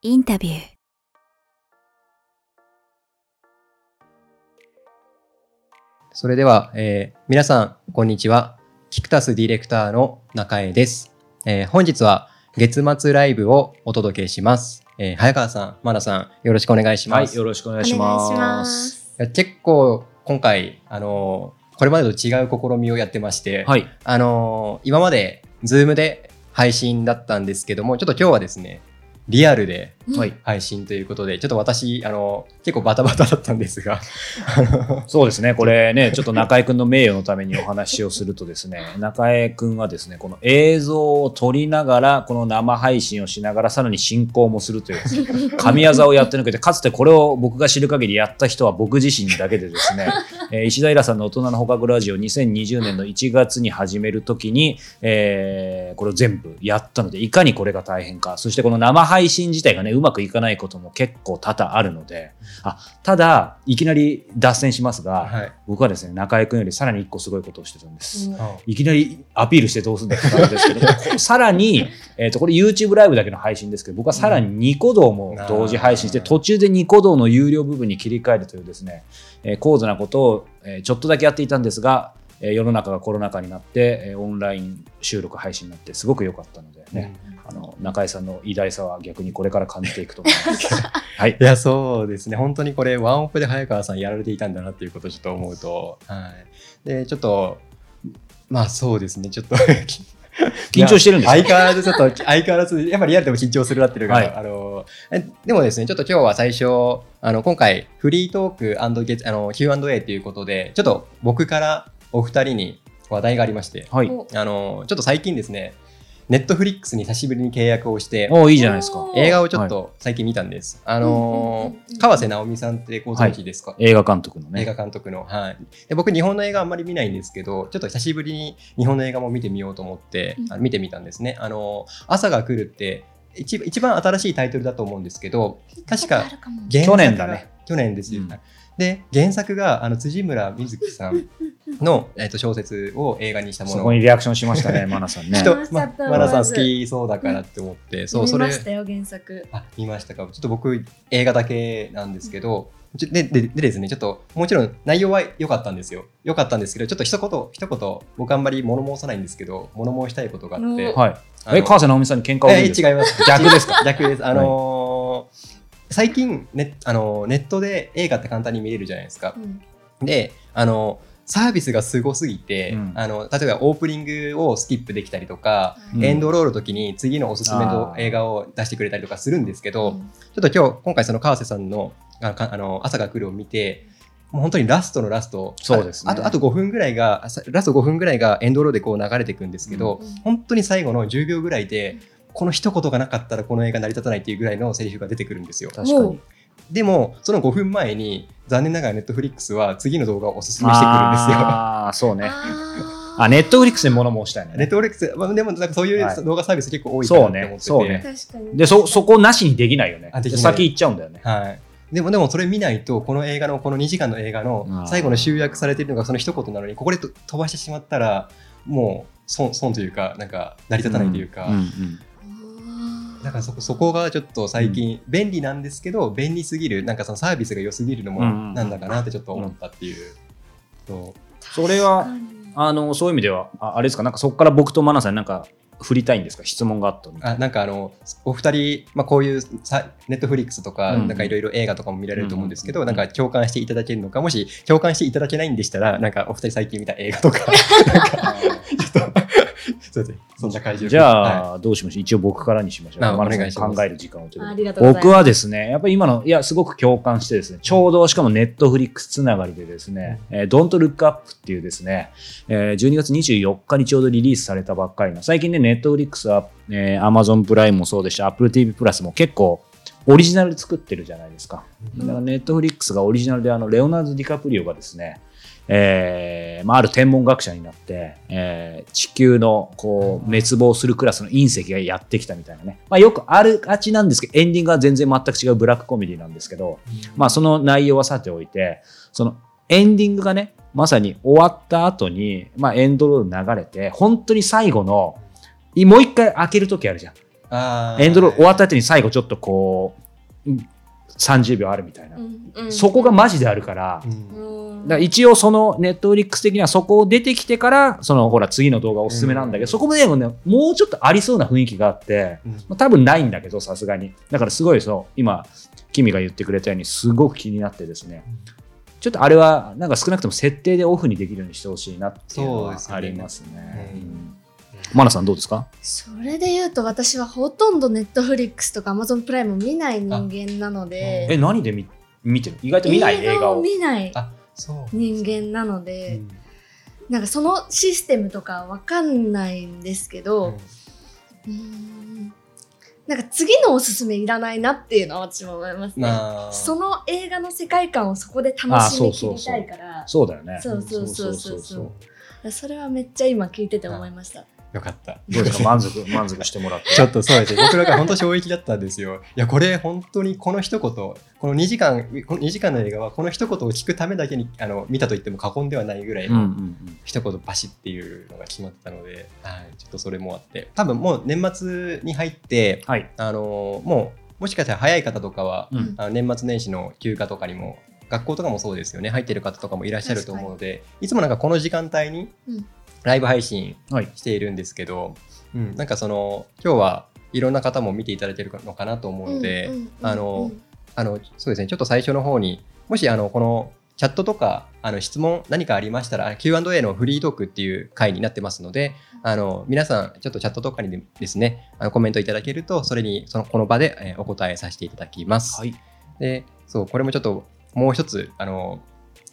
インタビューそれでは、えー皆さん、こんにちは。キクタスディレクターの中江です。えー本日は月末ライブをお届けします。えー早川さん、マナさん、よろしくお願いしはい、ます。よろしくお願いします。いや結構、今回、あのーこれまでと違う試みをやってまして、はい、あのー今まで、ズームで配信だったんですけども、ちょっと今日はですね、リアルで、配信ということで、ちょっと私、あのー結構バタバタだったんですが、そうですね、これね、ちょっと中江くんの名誉のためにお話をするとですね、中江くんはですね、この映像を撮りながら、この生配信をしながら、さらに進行もするという神業をやって抜けて、かつてこれを僕が知る限りやった人は僕自身だけでですね、えー石平さんの大人の捕獲ラジオ2020年の1月に始めるときに、えーこれを全部やったので、いかにこれが大変か、そしてこの生配信自体がね、うまくいかないことも結構多々あるので、あただ、いきなり脱線しますが、はい。僕はですね、中江くんよりさらに一個すごいことをしてたんです。あい。きなりアピールしてどうすんだって感じですけど、こさらに、えっ、と、これ YouTube ライブだけの配信ですけど、僕はさらにニコ動も同時配信して、うん途中でニコ動の有料部分に切り替えるというですね、えー高度なことを、えーちょっとだけやっていたんですが、えー世の中がコロナ禍になって、えーオンライン収録配信になって、すごく良かったのでね、あの、中江さんの偉大さは逆にこれから感じていくと思います。はいい。や、そうですね。本当にこれ、ワンオペで早川さんやられていたんだなっていうことをちょっと思うと、はい。で、ちょっと、まあそうですね。ちょっと、緊張してるんですか相変わらずちょっと、相変わらず、やっぱりリアルでも緊張するなっていうのが、はいあの、えでもですね、ちょっと今日は最初、あの、今回、フリートークゲあの Q&A ということで、ちょっと僕からお二人に話題がありまして、はい。あの、ちょっと最近ですね、ネットフリックスに久しぶりに契約をして、おーいいじゃないですか。映画をちょっと最近見たんです。あのうんうんうんうんー川瀬直美さんってご存知ですか、映画監督のね。映画監督の、はいで。僕、日本の映画あんまり見ないんですけど、ちょっと久しぶりに日本の映画も見てみようと思って、うんあの見てみたんですね。あのー朝が来るって一、一番新しいタイトルだと思うんですけど、確か去年だね。去年ですよ。うんで、原作があの辻村瑞希さん の、えっと小説を映画にしたもの。そこにリアクションしましたね、マナさんね。人見ましたまマナさん好きそうだからって思って、そう、それ。見ま。したよ原作。あ見ましたか。ちょっと僕映画だけなんですけど、ちょでででですねちょっともちろん内容は良かったんですよ。良かったんですけどちょっと一言一言僕あんまり物申さないんですけど物申したいことがあって、おはい。あのえ、川瀬直美さんに喧嘩を売るんですか？え違います。逆ですか？逆です。あのー最近ネ,、あのーネットで映画って簡単に見れるじゃないですか。うん。であのサービスがすごすぎて、うん。あの例えばオープニングをスキップできたりとか、うん。エンドロールの時に次のおすすめの映画を出してくれたりとかするんですけど、うん。ちょっと今日、今回その川瀬さんのあの朝が来るを見て、もう本当にラストのラスト、そうですね。ああとあと5分ぐらいが、ラスト5分ぐらいがエンドロールでこう流れていくんですけど、うん。本当に最後の10秒ぐらいで、この一言がなかったらこの映画成り立たないっていうぐらいのセリフが出てくるんですよ。確かに。でも、その5分前に、残念ながらネットフリックスは次の動画をおすすめしてくるんですよ。ああ、そうね。ああ、ネットフリックスに物申したいね。ネットフリックス、まあ、でもなんかそういうはい動画サービス結構多いかなって思ってて、そうねー確かにで、そ、そこなしにできないよねあでき。ない先行っちゃうんだよね。はい。でも、でもそれ見ないと、この映画の、この2時間の映画の最後の集約されているのがその一言なのに、ここでと飛ばしてしまったら、もう損、損というか、なんか、成り立たないというか、んんあーだからそこ、そこがちょっと最近、便利なんですけど、便利すぎる、なんかそのサービスが良すぎるのも、うんなんだかなってちょっと思ったっていう。そう。それはあの、そういう意味では、ああれですか、なんかそこから僕とマナさんになんか振りたいんですか？質問があったの。あなんかあのお二人、まあ、こういうさネットフリックスとか、うんなんかいろいろ映画とかも見られると思うんですけど、うん。なんか共感していただけるのか？もし共感していただけないんでしたらなんかお二人最近見た映画とか。なんかちょっと そうですね。そんな感じで。じゃはあ、どうしましょう？一応僕からにしましょう。お願いします。考える時間をと僕はですね、やっぱり今の、いや、すごく共感してですね、ちょうどしかもネットフリックスつながりでですね、えー Don't Look Up っていうですね、えー12月24日にちょうどリリースされたばっかりの、最近ね、ネットフリックスは、えー Amazon プライムもそうですし、Apple TV プラスも結構、オリジナルで作ってるじゃないですか。だからネットフリックスがオリジナルで、あの、レオナルド・ディカプリオがですね、えーまあ、ある天文学者になって、えー地球のこう滅亡するクラスの隕石がやってきたみたいなね、まあ、よくあるがちなんですけどエンディングは全然全く違うブラックコメディなんですけど、まあ、その内容はさておいてそのエンディングがねまさに終わった後に、まあ、エンドロール流れて本当に最後のいもう一回開ける時あるじゃん。エンドロール終わった後に最後ちょっとこう、うん30秒あるみたいな。うんうん。そこがマジであるから、から一応そのネットフリックス的にはそこを出てきてから、そのほら次の動画おすすめなんだけど、うん。そこでもね、もうちょっとありそうな雰囲気があって、うん。まあ、多分ないんだけど、さすがに。だからすごいそう、今、君が言ってくれたように、すごく気になってですね。ちょっとあれは、なんか少なくとも設定でオフにできるようにしてほしいなっていうのはありますね。うん。うんマナさんどうですか？それで言うと私はほとんどネットフリックスとかアマゾンプライム見ない人間なので。え、何で見見てる？意外と見ない？映画を。見ない。人間なのうで、ん。なんかそのシステムとかわかんないんですけど、うーん。なんか次のおすすめいらないなっていうのは私も思いますね。その映画の世界観をそこで楽しみきりたいから。そうだよね。そう。そうそうそうそう。それはめっちゃ今聞いてて思いました。よかった。どうですか？満足、満足してもらって。ちょっとそうですね。僕らが本当衝撃だったんですよ。いや、これ本当にこの一言、この2時間、この2時間の映画はこの一言を聞くためだけにあの見たと言っても過言ではないぐらいのん。一言バシっていうのが決まってたので、はい、ちょっとそれもあって、多分もう年末に入って、はい。あのもうもしかしたら早い方とかは、うんあの年末年始の休暇とかにも学校とかもそうですよね入ってる方とかもいらっしゃると思うのでいつもなんかこの時間帯にうんライブ配信はい。しているんですけど、うん、なんかその今日はいろんな方も見ていただいてるのかなと思うので、あのあのそうですねちょっと最初の方にもしあのこのチャットとかあの質問何かありましたら Q&A のフリートークっていう回になってますのであの皆さんちょっとチャットとかにですねあのコメントいただけるとそれにそのこの場で、えーお答えさせていただきます。はい。でそうこれもちょっともう一つあの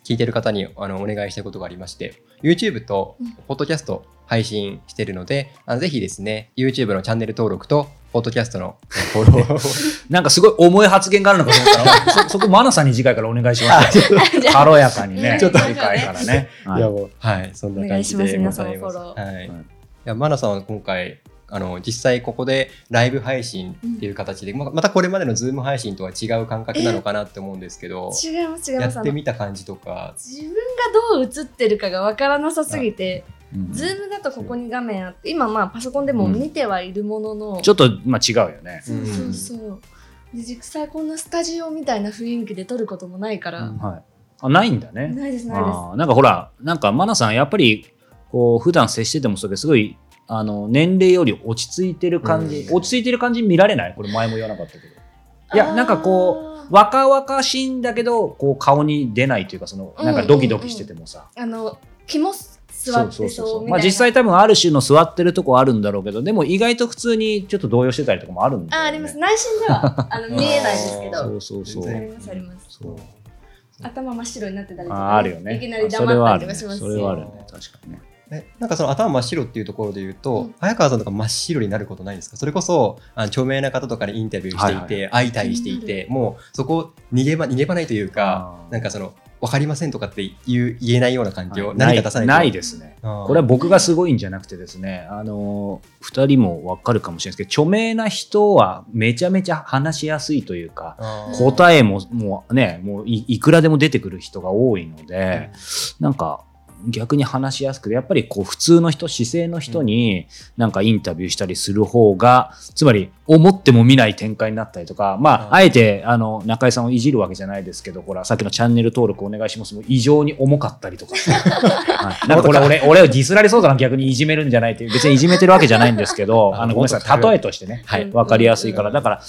聞いてる方にあのお願いしたいことがありまして YouTube とうん Podcast 配信してるので、あのぜひですね YouTube のチャンネル登録と Podcast のフォローをなんかすごい重い発言があるのかと思ったら、そそこマナさんに次回からお願いします。軽やかにね。ちょっと次回からね。はいいやもうはいそんな感じでございます。お願いします皆様フォローはい。いやマナさんは今回あの実際ここでライブ配信っていう形で、ままたこれまでのズーム配信とは違う感覚なのかなって思うんですけど、違います違いやます。ってみた感じとか、自分がどう映ってるかがわからなさすぎて、うんズームだとここに画面あって、今まあパソコンでも見てはいるものの、ちょっと、まあ違うよね。そうそうそう。で実際こんなスタジオみたいな雰囲気で撮ることもないから、うんはい。あ、ないんだね。ないですないです。なんかほら、なんかマナさん、やっぱり、こう、普段接しててもそうですごい、あの、年齢より落ち着いてる感じ、うん落ち着いてる感じ見られない？これ前も言わなかったけど。いや、なんかこあう、若々しいんだけど、こう、顔に出ないというか、その、なんかドキドキしててもさ。ーあの肝座ってそう。まあ実際多分ある種の座ってるとこあるんだろうけど、でも意外と普通にちょっと動揺してたりとかもあるんだよ、ね。ああります。内心では あの見えないですけあど、そうそうそう。ありますあります。頭真っ白になってたりとか、ああるよね。いきなり。黙ったりとかしますしそれはあるね。確かにね。えなんかその頭真っ白っていうところで言うと、うん。早川さんとか真っ白になることないんですか？それこそあの著名な方とかにインタビューしていて、はい会いたりしていてもうそこ逃げ場逃げ場ないというかなんかその分かりませんとかって言う言えないような環境、はい。何か出さないと。ないですね。これは僕がすごいんじゃなくてですね、あのー、2人もわかるかもしれないですけど、著名な人はめちゃめちゃ話しやすいというか、答えももうね、もういいくらでも出てくる人が多いので、なんか逆に話しやすくて、やっぱりこう普通の人、姿勢の人になんかインタビューしたりする方が、つまり思っても見ない展開になったりとか、まあ、うん。あえてあの中井さんをいじるわけじゃないですけど、ほら、さっきのチャンネル登録お願いしますも異常に重かったりとか。はい。なんかこれ俺、俺をディスられそうだな、逆にいじめるんじゃないっていう、別にいじめてるわけじゃないんですけど、ああの、ごめんなさい、例えとしてね。はい。わかりやすいから。うん。だから、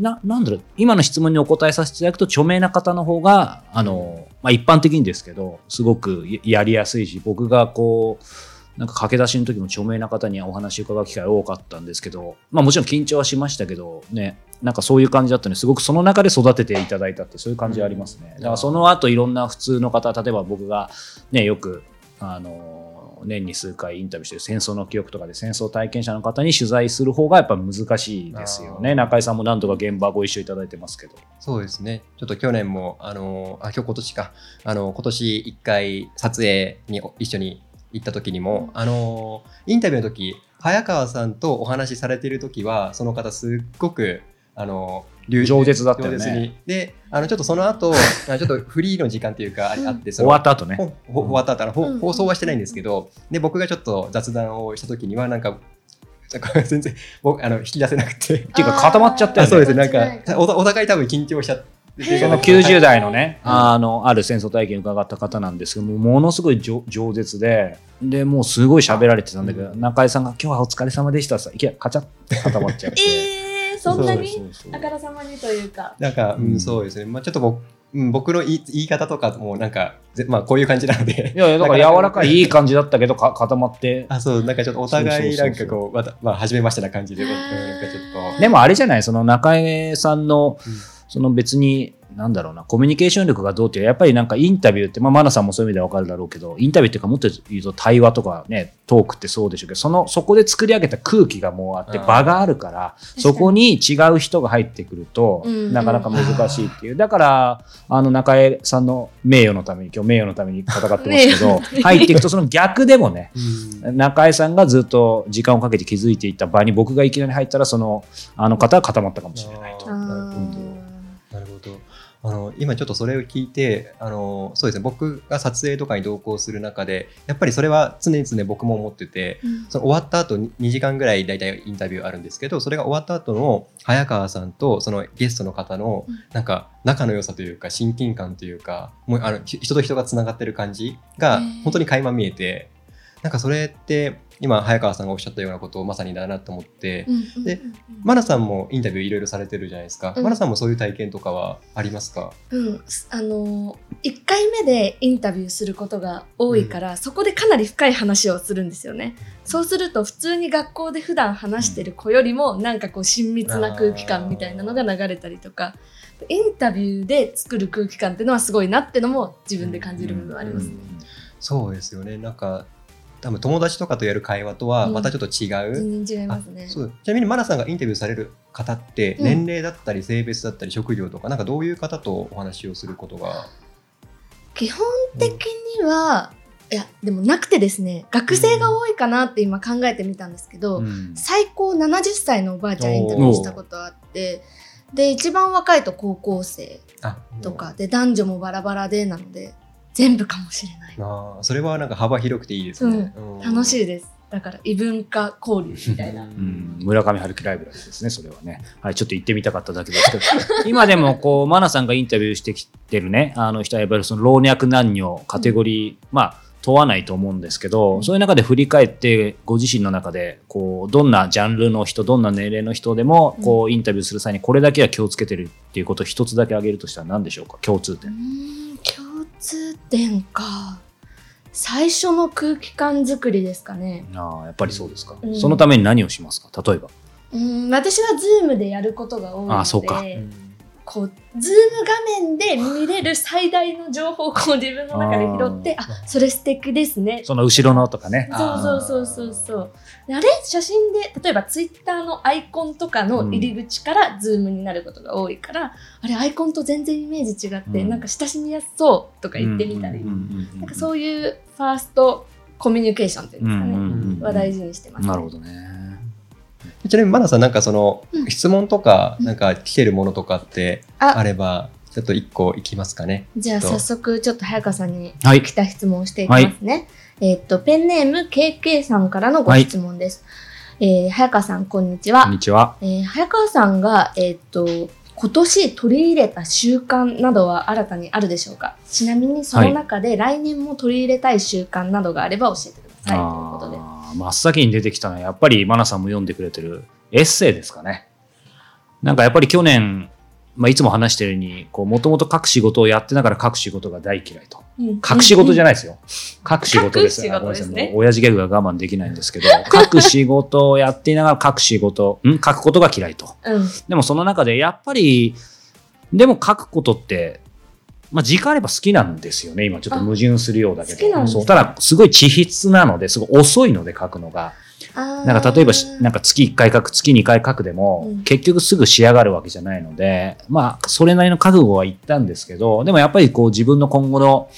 な、なんだろう、今の質問にお答えさせていただくと、著名な方の方が、あの、まあ、一般的にですけど、すごくややりやすいし、僕がこう、なんか駆け出しの時も著名な方にお話伺う機会多かったんですけど、まあもちろん緊張はしましたけど、ね、なんかそういう感じだったのですごくその中で育てていただいたってそういう感じありますね。だからその後いろんな普通の方、例えば僕がね、よく、あの、年に数回インタビューしてる戦争の記憶とかで戦争体験者の方に取材する方がやっぱ難しいですよね。中井さんも何度か現場ご一緒いただいてますけど。そうですねちょっと去年もあのあ今日今年かあの今年一回撮影に一緒に行った時にも、あのインタビューの時早川さんとお話しされてる時はその方すっごくあの流饒舌だったよね。であのちょっとその後 あちょっとフリーの時間っていうかああってそ終のわった後ね。終わった後うん。放送はしてないんですけどで僕がちょっと雑談をした時にはなんか 全然僕あの引き出せなくて。っていうか固まっちゃったよね。あそうですね。なんかおお互い多分緊張しちゃってその90代のね、あの、ある戦争体験を伺った方なんですけども、ものすごい饒饒舌で、で、もうすごい喋られてたんだけど、中井さんが今日はお疲れ様でしたさ、いきなりカチャって固まっちゃって。えー、そんなにあからさまにというか。なんか、ううんん、そうですね。まあちょっと僕、うん、僕の言い言い方とかもなんか、ぜまあこういう感じなので。いやいや、だから柔らかい、いい感じだったけど、か固まって。あ、そう、なんかちょっとお互いなんかこう、また、まあ、初めましてな感じで、うんなんかちょっと。でもあれじゃない、その中江さんの、うんその別に、なんだろうな、コミュニケーション力がどうっていう、やっぱりなんかインタビューって、まあ、マナさんもそういう意味ではわかるだろうけど、インタビューっていうか、もっと言うと対話とかね、トークってそうでしょうけど、その、そこで作り上げた空気がもうあって、場があるから、そこに違う人が入ってくるとうん、なかなか難しいっていう。だから、あの、中江さんの名誉のために、今日名誉のために戦ってますけど、入っていくと、その逆でもね、うん。中江さんがずっと時間をかけて築いていった場に僕がいきなり入ったらそのあの方は固まったかもしれないと。あの今ちょっとそれを聞いてあのそうですね僕が撮影とかに同行する中でやっぱりそれは常々僕も思っててーうん。その終わった後に2時間ぐらい大体インタビューあるんですけどそれが終わった後の早川さんとそのゲストの方のうん。なんか仲の良さというか親近感というかもうあのひ人と人がつながってる感じが本当に垣間見えてなんかそれって今早川さんがおっしゃったようなことをまさにだなと思って、うんうんうんでマナさんもインタビューいろいろされてるじゃないですか、うん。マナさんもそういう体験とかはありますか？うん、あの1回目でインタビューすることが多いから、そこでかなり深い話をするんですよね。そうすると普通に学校で普段話してる子よりもなんかこう親密な空気感みたいなのが流れたりとか。インタビューで作る空気感っていうのはすごいなってのも自分で感じる部分はありますね。そうですよね。なんか多分友達とかとやる会話とはまたちょっと違う、全然違いますね。あ。そう。ちなみにマナさんがインタビューされる方ってうん年齢だったり性別だったり職業とかなんかどういう方とお話をすることが？基本的には、いやでもなくてですね。学生が多いかなって今考えてみたんですけど、うん。最高70歳のおばあちゃんインタビューしたことあってで一番若いと高校生あとかで男女もバラバラでなので全部かもしれない、あーそれはなんか幅広くていいですね、うん。楽しいです。だから異文化交流みたいな。うん。村上春樹ライブラリーですね、それはね。はい、ちょっと行ってみたかっただけですけど、今でもこう、マナさんがインタビューしてきてるね、あの人はやっぱりその老若男女、カテゴリー、まあ、問わないと思うんですけど、そういう中で振り返って、ご自身の中で、こう、どんなジャンルの人、どんな年齢の人でも、こう、インタビューする際にこれだけは気をつけてるっていうことを一つだけ挙げるとしたら何でしょうか？共通点。ん共通点か。最初の空気感作りですかね。ああ、やっぱりそうですか。うん。そのために何をしますか？例えば。うーん私はズームでやることが多いので。あそうかこうズーム画面で見れる最大の情報をこう自分の中で拾ってあそれ素敵ですね。その後ろのとかね。そうそうそうそうそう。であれ写真で例えばツイッターのアイコンとかの入り口からズームになることが多いから、あれアイコンと全然イメージ違って、うん。なんか親しみやすそうとか言ってみたり、うんうんうんうんなんかそういうファーストコミュニケーションっていうんですかね、うんうんうんは大事にしてます、なるほどね。ちなみにマナさんなんかそのうん質問とかなんか来てるものとかってああればちょっと一個いきますかねじゃあと早速ちょっと早川さんにはい来た質問をしていきますね。えーっと、ペンネーム KK さんからのご質問です。えー早川さん、こんにちは。こんにちは。えー早川さんが、えーっと、今年取り入れた習慣などは新たにあるでしょうか？ちなみにその中で来年も取り入れたい習慣などがあれば教えてください。ということで。あー真っ先に出てきたのはやっぱりマナさんも読んでくれてるエッセイですかね。なんかやっぱり去年、まあ、いつも話してるように、こう、もともと書く仕事をやってながら書く仕事が大嫌いと。うん書く仕事じゃない。ですよ。書く仕事です。ですねあごめんなさいもう親父ギャグが我慢できないんですけど、書く仕事をやっていながら書く仕事、ん書くことが嫌いと。うん。でもその中でやっぱり、でも書くことって、まあ、時間あれば好きなんですよね。今ちょっと矛盾するようだけど。そうただ、すごい稚筆なので、すごい遅いので書くのが。ななんか例えばし、なんか月1回書く、月2回書くでも、うん結局すぐ仕上がるわけじゃないので、まあ、それなりの覚悟は言ったんですけど、でもやっぱりこう自分の今後の、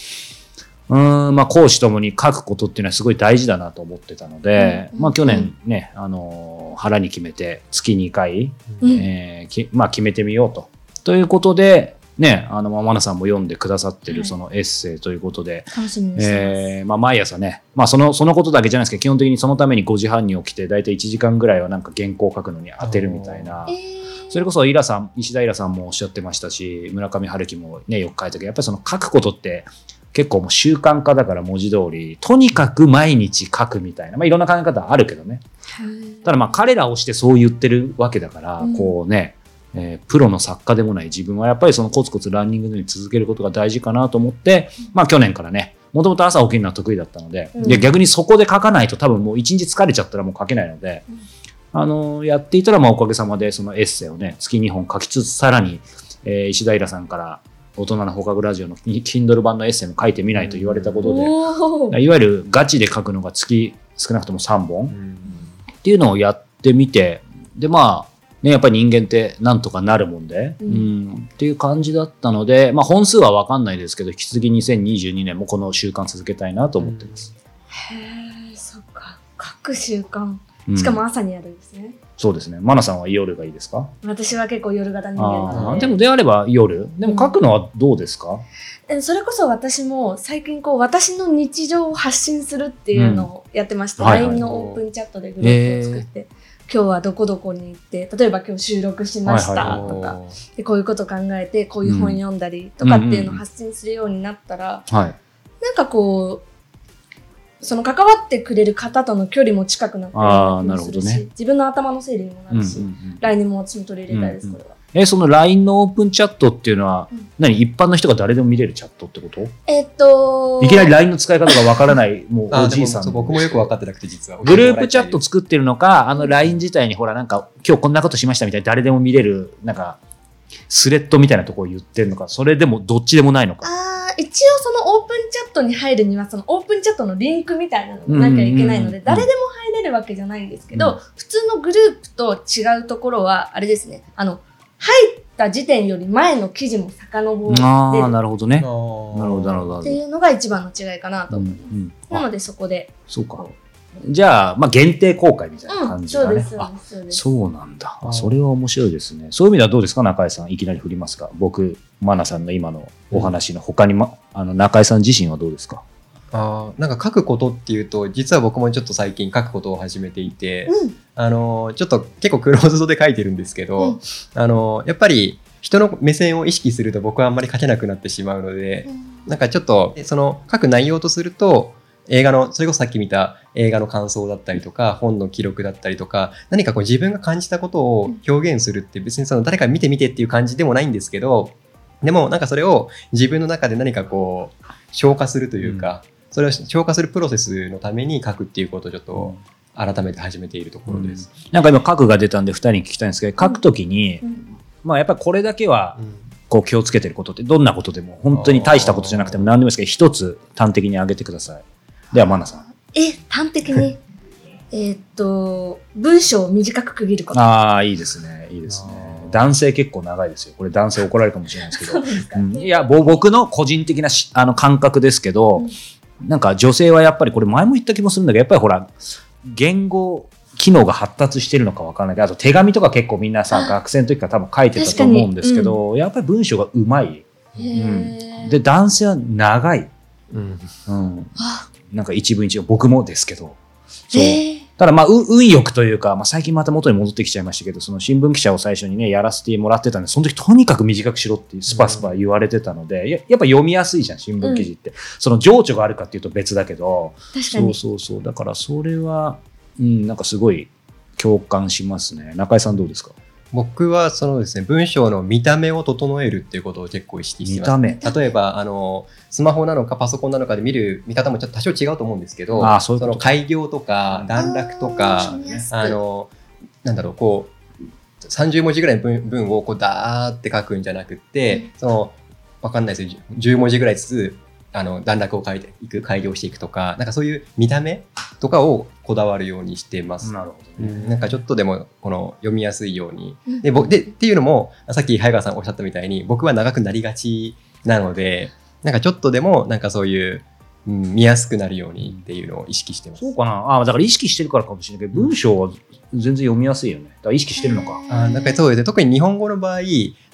うーん、まあ、講師ともに書くことっていうのはすごい大事だなと思ってたので、うんまあ去年ね、あのー腹に決めて月2回、うんえーきまあ決めてみようと。ということで、ね、あの、まあマナさんも読んでくださってはい。るそのエッセイということで、楽しみにしてます。えーまあ、毎朝ね、まあ、そのそのことだけじゃないですけど基本的にそのために5時半に起きて大体1時間ぐらいはなんか原稿を書くのに当てるみたいな。えー。それこそイラさん石田イラさんもおっしゃってましたし村上春樹もねよく書いたけどやっぱりその書くことって結構もう習慣化だから文字通りとにかく毎日書くみたいな、まあ、いろんな考え方あるけどね。はい。ただまあ彼らをしてそう言ってるわけだから、うん。こうね、えープロの作家でもない自分はやっぱりそのコツコツランニングのように続けることが大事かなと思って、まあ去年からね、もともと朝起きるのは得意だったので、うん。で逆にそこで書かないと多分もう一日疲れちゃったらもう書けないので、うん。あのやっていたらまあおかげさまでそのエッセイをね、月2本書きつつさらに、えー石平さんから大人の放課後ラジオの Kindle 版のエッセイも書いてみないと言われたことで、おー。いわゆるガチで書くのが月少なくとも3本、うん。っていうのをやってみて、で、まあ、ね、やっぱり人間ってなんとかなるもんで、ううんん、っていう感じだったので、まあ本数はわかんないですけど、引き続き2022年もこの習慣続けたいなと思ってます。へえ、そっか。書く習慣。うんしかも朝にやるんですね。そうですね。マナさんは夜がいいですか？私は結構夜型人間あなので。あでもであれば夜？でも書くのはどうですか、えそれこそ私も最近こう私の日常を発信するっていうのをやってまして、うんはいはい LINE のオープンチャットでグループを作って、今日はどこどこに行って例えば今日収録しましたはいはいとか、でこういうこと考えてこういう本読んだりとかっていうのを発信するようになったら、はい。なんかこうその関わってくれる方との距離も近くなったようあーな気もするしね自分の頭の整理にもなうんうんるし、うん来年も私も取り入れたいです、うんうんこれは。え、その LINE のオープンチャットっていうのは、うん。何？一般の人が誰でも見れるチャットってこと？えっといきなり LINE の使い方がわからない、もうあおじいさん。僕もよく分かってなくて実は。グループチャット作ってるのか、あの LINE 自体にほらなんか今日こんなことしましたみたいな誰でも見れる、なんかスレッドみたいなところを言ってるのか、それでもどっちでもないのか。一応そのオープンチャットに入るにはそのオープンチャットのリンクみたいなのがなきゃいけないので誰でも入れるわけじゃないんですけど、うん。普通のグループと違うところはあれですね。あの入った時点より前の記事も遡ってああ、るなるほどね。なるほど、なるほど。っていうのが一番の違いかなとうん思います。うんなのあでそこで。そうか。じゃあ、まあ、限定公開みたいなうん、感じだね。そうです、そうあです、そうなんだ。それは面白いですね。そういう意味ではどうですか、中井さん。いきなり振りますか？僕、マナさんの今のお話の他に、ま、あの中井さん自身はどうですか？あーなんか書くことっていうと実は僕もちょっと最近書くことを始めていて、うん、あのちょっと結構クローズドで書いてるんですけど、うん。あのやっぱり人の目線を意識すると僕はあんまり書けなくなってしまうので、なんかちょっとその書く内容とすると映画のそれこそさっき見た映画の感想だったりとか本の記録だったりとか何かこう自分が感じたことを表現するって別にその誰か見て見てっていう感じでもないんですけどでもなんかそれを自分の中で何かこう消化するというか、それを消化するプロセスのために書くっていうことをちょっと改めて始めているところです。なんか今、書くが出たんで、二人に聞きたいんですけど、書くときに、うん。まあ、やっぱりこれだけはうん。こう気をつけてることってどんなことでも本当に大したことじゃなくても何でもいいですけど一つ端的に挙げてください。ではマナさん。え、端的に？えーっと、文章を短く区切ること。ああいいですね。いいですね。男性結構長いですよ。これ男性怒られるかもしれないですけど。そうん。いやぼ僕の個人的なしあの感覚ですけど、なんか女性はやっぱりこれ前も言った気もするんだけどやっぱりほら言語機能が発達してるのかわからないけどあと手紙とか結構みんなさあ学生の時から多分書いてたと思うんですけど、やっぱり文章がうまい。へー。で男性は長い。うん。うん、あなんか一文一文、僕もですけど。そう。ただまあ、う運よくというか、まあ最近また元に戻ってきちゃいましたけど、その新聞記者を最初にね、やらせてもらってたんで、その時とにかく短くしろってスパスパ言われてたので、ややっぱ読みやすいじゃん、新聞記事って。その情緒があるかっていうと別だけど、そう確かに。そうそう。だからそれは、うん、なんかすごい共感しますね。中井さんどうですか？僕はそのですね文章の見た目を整えるっていうことを結構意識して見ます。た目。例えばあのスマホなのかパソコンなのかで見る見方もちょっと多少違うと思うんですけどああ、その開業とか段落とかあのなんだろうこう30文字ぐらいの文文をこうダーって書くんじゃなくって、そのわかんないですよ10文字ぐらいずつあの段落を書いていく開業していくとかなんかそういう見た目とかをこだわるようにしてます。なるほどね。うんなんかちょっとでもこの読みやすいようにうんでぼでっていうのもさっき早川さんおっしゃったみたいに僕は長くなりがちなのでなんかちょっとでもなんかそういう、うん、見やすくなるようにっていうのを意識してます。そうかなああ、だから意識してるからかもしれないけど、文章は全然読みやすいよね。だから意識してるのか。あーなんかそうですね特に日本語の場合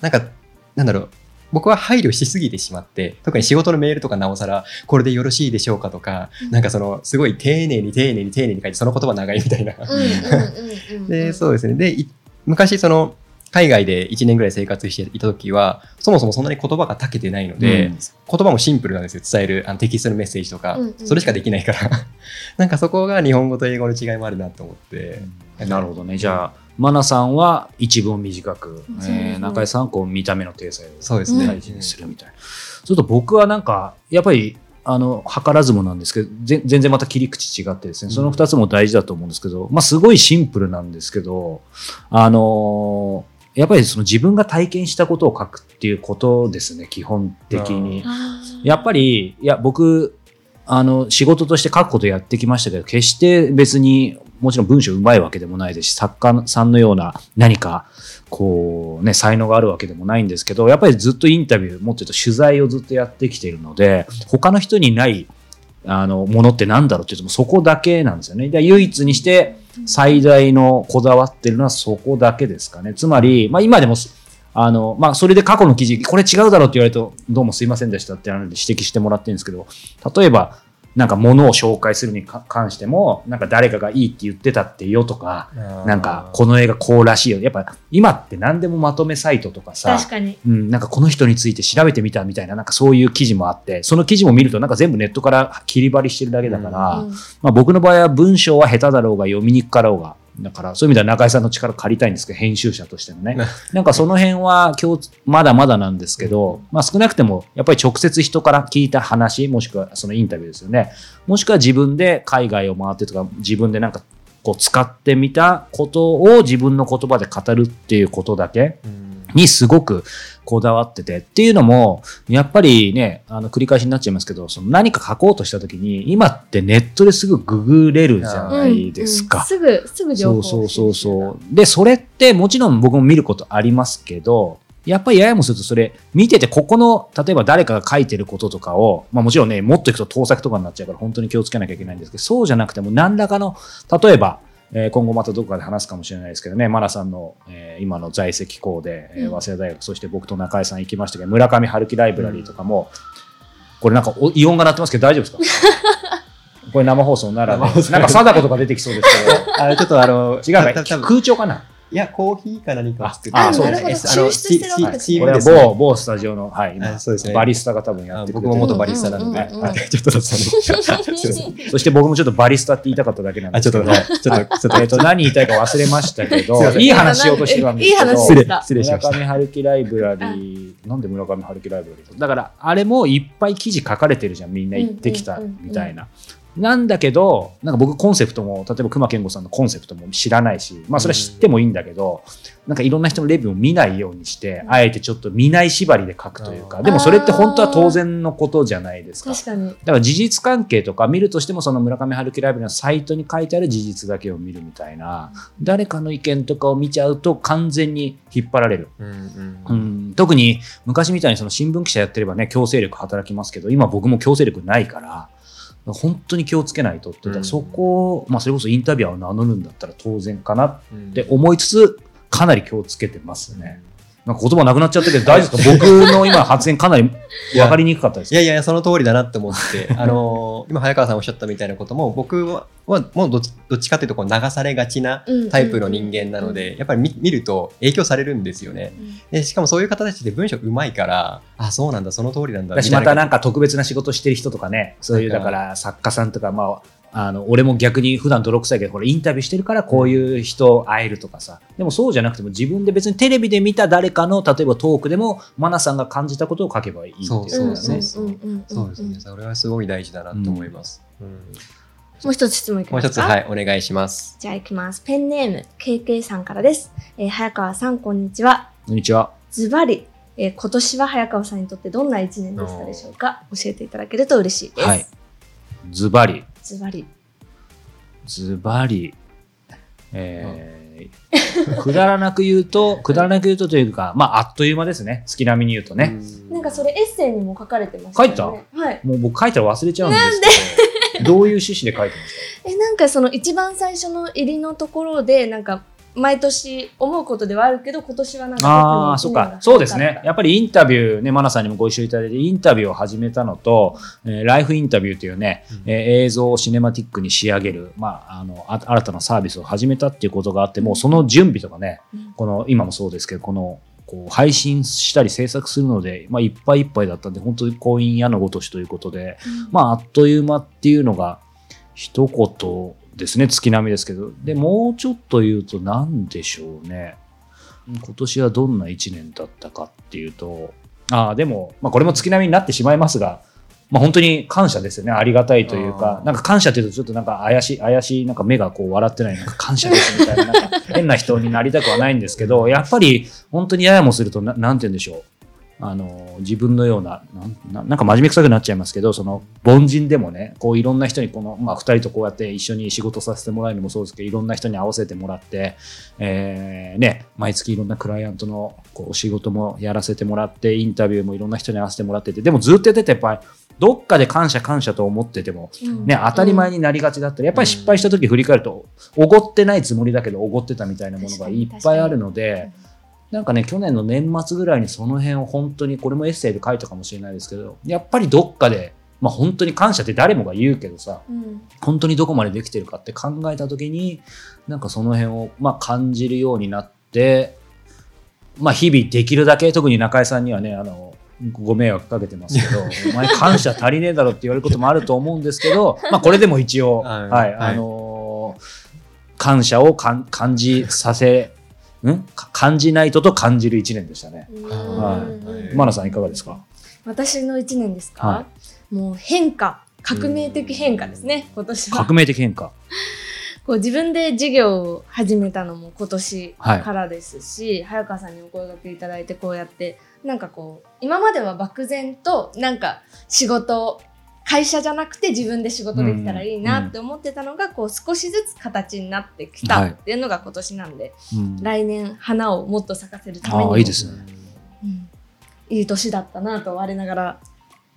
なんかなんだろう僕は配慮しすぎてしまって特に仕事のメールとかなおさらこれでよろしいでしょうかとか、うん。なんかそのすごい丁寧に丁寧に丁寧に書いてその言葉長いみたいな。うんうんうんうんうん。でそうですね。でい昔その海外で1年ぐらい生活していた時はそもそもそんなに言葉が長けてないので、うん。言葉もシンプルなんですよ。伝えるあのテキストのメッセージとか、うんうん。それしかできないから。なんかそこが日本語と英語の違いもあるなと思って、なるほどね。じゃあ、マナさんは一文短く、えー中井さんはこう見た目の体裁をそうですね、大事にするみたいな。ちょっと僕はなんか、やっぱり、あの、図らずもなんですけど、ぜ全然また切り口違ってですね、その二つも大事だと思うんですけど、まあすごいシンプルなんですけど、あのーやっぱりその自分が体験したことを書くっていうことですね、基本的に。やっぱり、いや、僕、あの、仕事として書くことやってきましたけど、決して別に、もちろん文章うまいわけでもないですし、作家さんのような何か、こう、ね、才能があるわけでもないんですけど、やっぱりずっとインタビュー、もっと言うと取材をずっとやってきているので、他の人にない、あの、ものって何だろうって言うと、そこだけなんですよね。で唯一にして、最大のこだわってるのはそこだけですかね。つまり、まあ今でも、あの、まあそれで過去の記事、これ違うだろうって言われると、どうもすいませんでしたってなので指摘してもらってるんですけど、例えば、なんか物を紹介するにか関しても、なんか誰かがいいって言ってたってよとか、なんかこの映画こうらしいよ。やっぱ今って何でもまとめサイトとかさ、確かに。うん、なんかこの人について調べてみたみたいな、なんかそういう記事もあって、その記事も見るとなんか全部ネットから切り張りしてるだけだから、うんまあ僕の場合は文章は下手だろうが読みにくかろうが、だからそういう意味では中井さんの力借りたいんですけど、編集者としてのね。なんかその辺は今日まだまだなんですけど、まあ少なくてもやっぱり直接人から聞いた話、もしくはそのインタビューですよね。もしくは自分で海外を回ってとか、自分でなんかこう使ってみたことを自分の言葉で語るっていうことだけうんにすごくこだわっててっていうのも、やっぱりね、あの繰り返しになっちゃいますけど、その何か書こうとしたときに、今ってネットですぐググれるじゃないですか。うんうんすぐ、すぐ情報そうそうそうそう。で、それってもちろん僕も見ることありますけど、やっぱりややもするとそれ見ててここの例えば誰かが書いてることとかを、まあもちろんね、もっといくと盗作とかになっちゃうから本当に気をつけなきゃいけないんですけど、そうじゃなくても何らかの、例えば、えー今後またどこかで話すかもしれないですけどね、マナさんの、えー今の在籍校で、え早稲田大学、そして僕と中井さん行きましたけど、村上春樹ライブラリーとかも、これなんかお異音が鳴ってますけど大丈夫ですか？これ生放送なら、ねなんか貞子とか出てきそうですけど、あれちょっとあの違う空調かな？いやコーヒーか何かを作って。ああそう。なるほど。ですあの抽出してるわけですね。チチーこれはムですね某、某スタジオの、はい、そうですね。バリスタが多分やあって僕も元バリスタなんうんうんうんはい。ちょっと そして僕もちょっとバリスタって言いたかっただけなんであ、ちょっと、ちょっと、ちょっと、えっと、何言いたいか忘れましたけどすいいい話しようとしてたんですけど、いい話失礼でしました。村上春樹ライブラリー、なんで村上春樹ライブラリーだから、あれもいっぱい記事書かれてるじゃん、みんな行ってきたみたいな。なんだけど、なんか僕コンセプトも、例えば熊健吾さんのコンセプトも知らないし、まあそれは知ってもいいんだけど、なんかいろんな人のレビューを見ないようにして、あえてちょっと見ない縛りで書くというか、うんでもそれって本当は当然のことじゃないですか。確かに。だから事実関係とか見るとしてもその村上春樹ライブのサイトに書いてある事実だけを見るみたいな誰かの意見とかを見ちゃうと完全に引っ張られる、うんうん。うん、特に昔みたいにその新聞記者やってればね強制力働きますけど今僕も強制力ないから本当に気をつけないとって、だからそこを、まあ、それこそインタビュアーを名乗るんだったら当然かなって思いつつかなり気をつけてますね。なんか言葉なくなっちゃったけど大丈夫ですか？僕の今発言かなり分かりにくかったですいやいや、その通りだなって思って、あのー今、早川さんおっしゃったみたいなことも、僕は、はもうどっちどっちかというとこう流されがちなタイプの人間なので、やっぱり見見ると影響されるんですよね。でしかもそういう方たちで文章うまいから、あ、そうなんだ、その通りなんだ。私みいまたなんか特別な仕事してる人とかね、そういうだから作家さんとか、まあ、あの俺も逆に普段泥臭いけど、これインタビューしてるからこういう人会えるとかさ、でもそうじゃなくても自分で別にテレビで見た誰かの、例えばトークでも、マナさんが感じたことを書けばいいっていうそうそうことね。そうそうですね。それはすごい大事だなと思います。うんもう一つ質問いきもう一つ、ますかはい、お願いします。じゃあ行きます。ペンネーム、KK さんからです。えー早川さん、こんにちは。こんにちは。ズバリ、えー今年は早川さんにとってどんな一年でしたでしょうか？教えていただけると嬉しいです。はい。ズバリ、ズバリ。ズバリ、えー、くだらなく言うと、くだらなく言うとというか、まあ、あっという間ですね。月並みに言うとね。なんかそれエッセイにも書かれてましたよね。書いはい。もう僕書いたら忘れちゃうんですけど、どういう趣旨で書いてますか？え、なんかその一番最初の入りのところで、なんか毎年思うことではあるけど今年はなんかああ、そっか。そうですね。ややっぱりインタビューね、マナさんにもご一緒いただいて、インタビューを始めたのと、えーライフインタビューというね、うん。えー映像をシネマティックに仕上げる、まあ、あの、あ新たなサービスを始めたっていうことがあって、もうその準備とかね、うん。この、今もそうですけど、この、こう配信したり制作するので、まあ、いっぱいいっぱいだったんで、本当に婚姻矢のごとしということで、まあ、あっという間っていうのが一言ですね、月並みですけど。で、もうちょっと言うと何でしょうね。今年はどんな1年だったかっていうと、ああ、でも、まあ、これも月並みになってしまいますが、まあ、本当に感謝ですよね。ありがたいというかなんか感謝っていうとちょっとなんか怪しい、怪しい、なんか目がこう笑ってない、なんか感謝ですみたいな、なんか変な人になりたくはないんですけど、やっぱり本当にややもするとな、なんて言うんでしょう。あの自分のようななんななんか真面目くさくなっちゃいますけどその凡人でもねこういろんな人にこの、まあ、2人とこうやって一緒に仕事させてもらえるのもそうですけどいろんな人に合わせてもらって、えーね、毎月いろんなクライアントのこうお仕事もやらせてもらってインタビューもいろんな人に合わせてもらっててでもずっとやっててやっぱりどっかで感謝感謝と思っててもね、当たり前になりがちだったり、やっぱり失敗した時振り返ると、おごってないつもりだけど、おごってたみたいなものがいっぱいあるので、なんかね、去年の年末ぐらいにその辺を本当に、これもエッセイで書いたかもしれないですけど、やっぱりどっかで、まあ本当に感謝って誰もが言うけどさ、うん。本当にどこまでできてるかって考えた時に、なんかその辺を、まあ、感じるようになって、まあ日々できるだけ、特に中井さんにはね、あの、ご迷惑かけてますけど、お前感謝足りねえだろって言われることもあると思うんですけど、まあこれでも一応、はい。はい、はい。あのー感謝を感じさせ、ん？か感じないとと感じる一年でしたね。うん。はい。マナさんいかがですか？私の一年ですか、はもう変化。革命的変化ですね今年は。革命的変化。こう自分で事業を始めたのも今年からですし、早川さんにお声掛けいただいてこうやってなんかこう今までは漠然となんか仕事会社じゃなくて自分で仕事できたらいいなって思ってたのが、こう少しずつ形になってきたっていうのが今年なんで、うん。来年花をもっと咲かせるためにもああ、いいですね。うん。いい年だったなと我ながら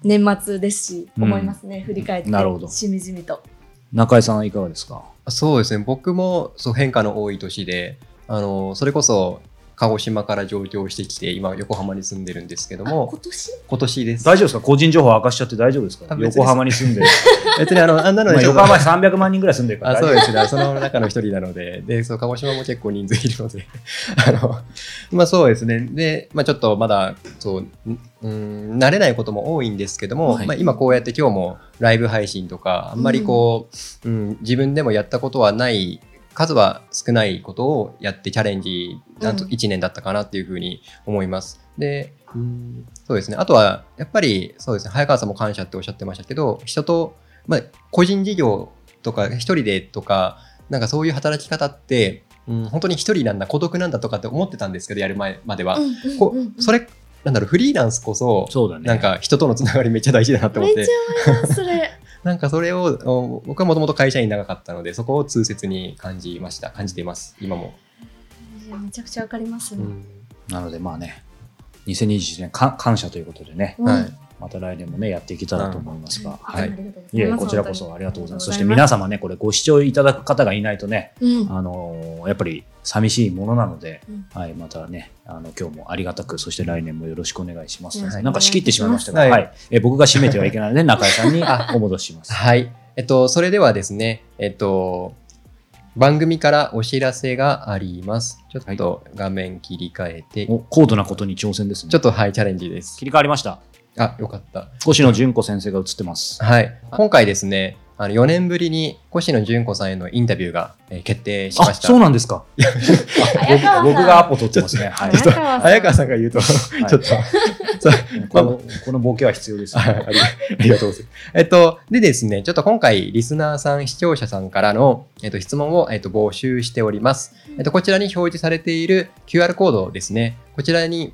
年末ですし、うん思いますね。振り返ってなるほど。しみじみと。中井さんいかがですか？そうですね。僕もそう変化の多い年であのそれこそ鹿児島から上京してきて今横浜に住んでるんですけどあも今年？今年です。大丈夫ですか？個人情報明かしちゃって大丈夫ですか？横浜に住んでる。別にあのあんなのまあで横浜に300万人ぐらい住んでるから。そうです。ね、その中の一人なので、で、そう、鹿児島も結構人数いるので、あの、まあそうですね、で、まあちょっとまだ、そう、んうん、慣れないことも多いんですけども、はい。まあ今こうやって今日もライブ配信とか、あんまりこう、うん、自分でもやったことはない、数は少ないことをやってチャレンジ、なんとうん1年だったかなっていうふうに思います。で、うんそうですね。あとは、やっぱり、そうですね。早川さんも感謝っておっしゃってましたけど、人と、まあ、個人事業とか、一人でとか、なんかそういう働き方って、うん、本当に一人なんだ、孤独なんだとかって思ってたんですけど、やる前までは。こうそれれ、なんだろう、フリーランスこそ、そうだね。なんか人とのつながりめっちゃ大事だなって思っめってちゃ、思いますそれ。なんかそれを、お僕はもともと会社員長かったので、そこを痛切に感じました。感じています、今も。めちゃくちゃわかりますね。うんなのでまあね、2021年か感謝ということでね。また来年もね、やっていけたらと思いますが、ははいい。え、こちらこそありがとうございます。そして皆様ね、これご視聴いただく方がいないとね、うんあのーやっぱり寂しいものなので、うんはい、またね、あの今日もありがたく、そして来年もよろしくお願いします。はいなんか仕切ってしまいましたが、はいはい、え僕が締めてはいけないので、中井さんに お戻しします。はい。えっと、それではですね、えっと、番組からお知らせがあります。ちょっと画面切り替えて、お高度なことに挑戦ですね。ちょっとはい、チャレンジです。切り替わりました。あ、よかった。越野純子先生が映ってます。はい。今回ですね、あの4年ぶりに越野純子さんへのインタビューが、えー決定しまあ、した。そうなんですか。早川さん僕僕がアポ取ってますね。はい。早川さん早川さんが言うと、ちょっと、このこのボケは必要です、はいありありがとうございます。えっと、でですね、ちょっと今回、リスナーさん、視聴者さんからの、えっと、質問を、えっと、募集しております。えっと、こちらに表示されている QR コードですね、こちらに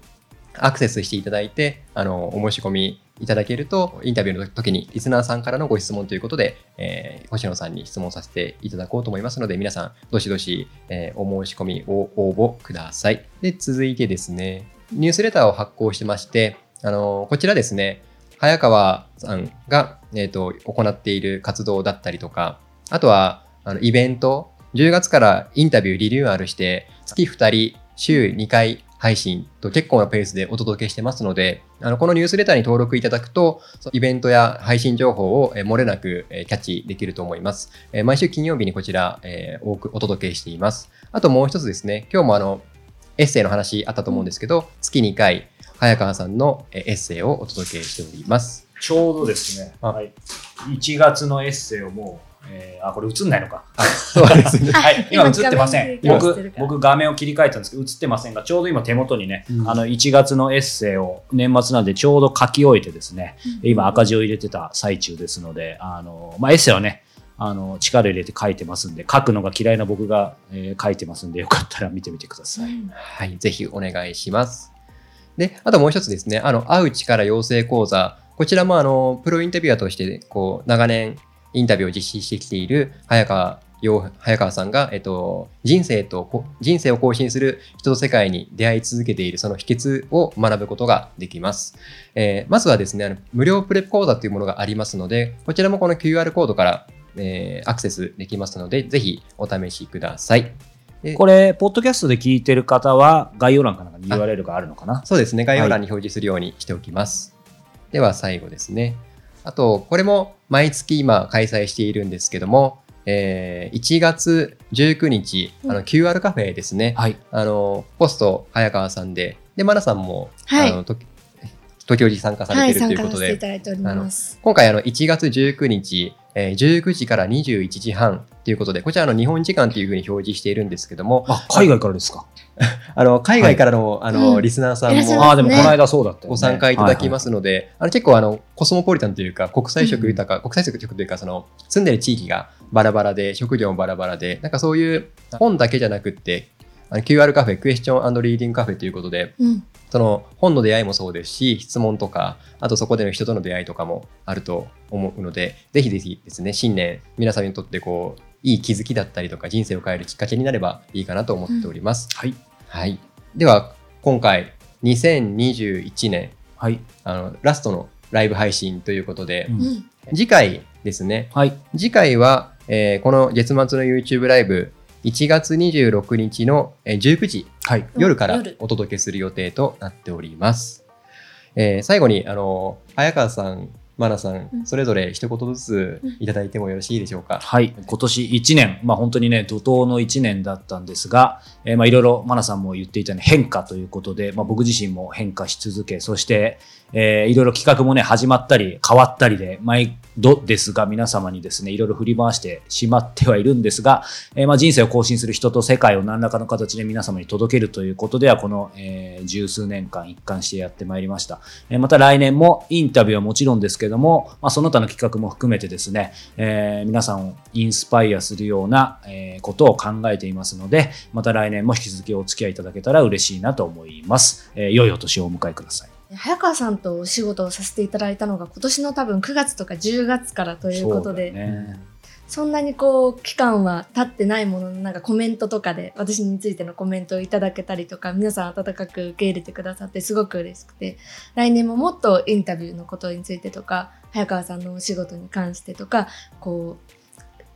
アクセスしていただいて、あの、お申し込みいただけると、インタビューの時にリスナーさんからのご質問ということで、えー、星野さんに質問させていただこうと思いますので、皆さん、どしどし、えーお申し込みを応募ください。で、続いてですね、ニュースレターを発行してまして、あの、こちらですね、早川さんが、えー、と行っている活動だったりとか、あとはあのイベント10月からインタビューリニューアルして、月2人、週2回配信と結構なペースでお届けしてますので、あの、このニュースレターに登録いただくと、イベントや配信情報をえー漏れなくえーキャッチできると思います。えー毎週金曜日にこちら、えー多くお届けしています。あともう一つですね、今日もあの、エッセイの話あったと思うんですけど、月2回、早川さんのえーエッセイをお届けしております。ちょうどですね、あはい、1月のエッセイをもう、えーあ、これ映んないのか。はい、今映ってません。僕僕画面を切り替えたんですけど、映ってませんが、ちょうど今手元にね、うん。あの、1月のエッセイを年末なんでちょうど書き終えてですね、今赤字を入れてた最中ですので、あの、まあ、エッセイはね、あの、力入れて書いてますんで、書くのが嫌いな僕が、えー書いてますんで、よかったら見てみてください。はい、ぜひお願いします。で、あともう一つですね、あの、会う力養成講座、こちらもあの、プロインタビュアーとして、こう、長年インタビューを実施してきている早川洋早川さんが、えっと、人生とこ、人生を更新する人と世界に出会い続けているその秘訣を学ぶことができます。えーまずはですね、あの無料プレップ講座というものがありますので、こちらもこの QR コードから、えーアクセスできますので、ぜひお試しください。でこれ、ポッドキャストで聞いてる方は、概要欄かなんかに URL があるのかな？そうですね。概要欄に表示するようにしておきます。では最後ですね。あと、これも毎月今開催しているんですけども、えー1月19日、あの QR カフェですね。はい。あの、ポスト早川さんで、で、マナさんも、はいあの、時時折参加さはい、れてると参加させていいうことで、ただいております。今回あの1月19日、えー19時から21時半ということで、こちらあの日本時間というふうに表示しているんですけども、あ、海外からですか？あの海外からの,、あのうんリスナーさんもああ、でもこの間そうだった。ご参加いただきますので、あの結構あのコスモポリタンというか国際色豊か、国際色というかその住んでる地域がバラバラで職業もバラバラでなんかそういう本だけじゃなくってあの QR カフェクエスチョンリーディングカフェということでうん。その本の出会いもそうですし質問とかあとそこでの人との出会いとかもあると思うのでぜひぜひですね新年皆さんにとってこういい気づきだったりとか人生を変えるきっかけになればいいかなと思っております。はい。はい、では今回2021年はい。あのラストのライブ配信ということで、うんうん。次回ですねはい。次回は、えーこの月末の YouTube ライブ1月26日のえー19時はい。夜から夜お届けする予定となっております、えー最後にあの早川さんマナさん、うんそれぞれ一言ずついただいてもよろしいでしょうか、はい。今年1年、まあ本当にね、怒涛の1年だったんですが、えーまあいろいろ、マナさんも言っていたように変化ということで、まあ僕自身も変化し続け、そして、えーいろいろ企画もね、始まったり、変わったりで、毎度ですが、皆様にですね、いろいろ振り回してしまってはいるんですが、えーまあ人生を更新する人と世界を何らかの形で皆様に届けるということでは、この、えー十数年間一貫してやってまいりました。えーまた来年もインタビューはもちろんですけども、まあ、その他の企画も含めてですね、えー皆さんをインスパイアするような、えーことを考えていますので、また来年も引き続きお付き合いいただけたら嬉しいなと思います。えー良いお年をお迎えください。早川さんとお仕事をさせていただいたのが今年の多分9月とか10月からということでそんなにこう期間は経ってないもののなんかコメントとかで私についてのコメントをいただけたりとか皆さん温かく受け入れてくださってすごく嬉しくて来年ももっとインタビューのことについてとか早川さんのお仕事に関してとかこう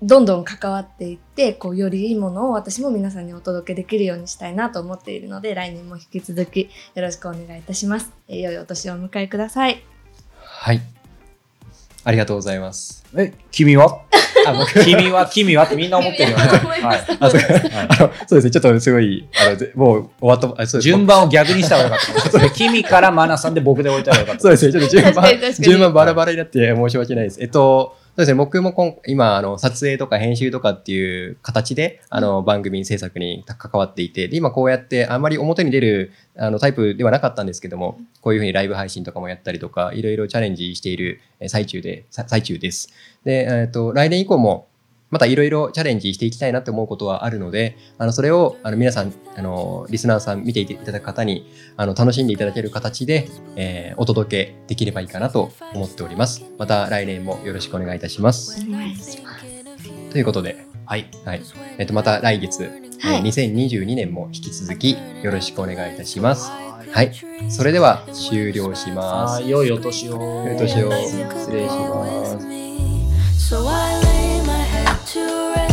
どんどん関わっていってこうよりいいものを私も皆さんにお届けできるようにしたいなと思っているので来年も引き続きよろしくお願いいたします。えー良いお年をお迎えください。はい。ありがとうございます。え、君は？あ僕。君は君はってみんな思ってるよね。はい。あそうか。はい。あのそうですね。ちょっとすごいあのぜもう終わったあそうです。順番を逆にした方がよかった。君からマナさんで僕で置いたらよかった。そうですね、ちょっと順番順番バラバラになって申し訳ないです。えっと、そうですね、僕も今今、あの、撮影とか編集とかっていう形で、あの、番組制作に関わっていて、で、今こうやってあんまり表に出るあのタイプではなかったんですけども、こういうふうにライブ配信とかもやったりとか、いろいろチャレンジしているえ最中で、さ最中です。で、えっと、来年以降も、またいろいろチャレンジしていきたいなって思うことはあるので、あの、それを、あの、皆さん、あの、リスナーさん見ていただく方に、あの、楽しんでいただける形で、えーお届けできればいいかなと思っております。また来年もよろしくお願いいたします。お願いします。ということで、はい。はい。えっと、また来月、はいえー2022年も引き続きよろしくお願いいたします。はい。それでは終了します。はい良いお年を。良いお年を失礼します。to rest.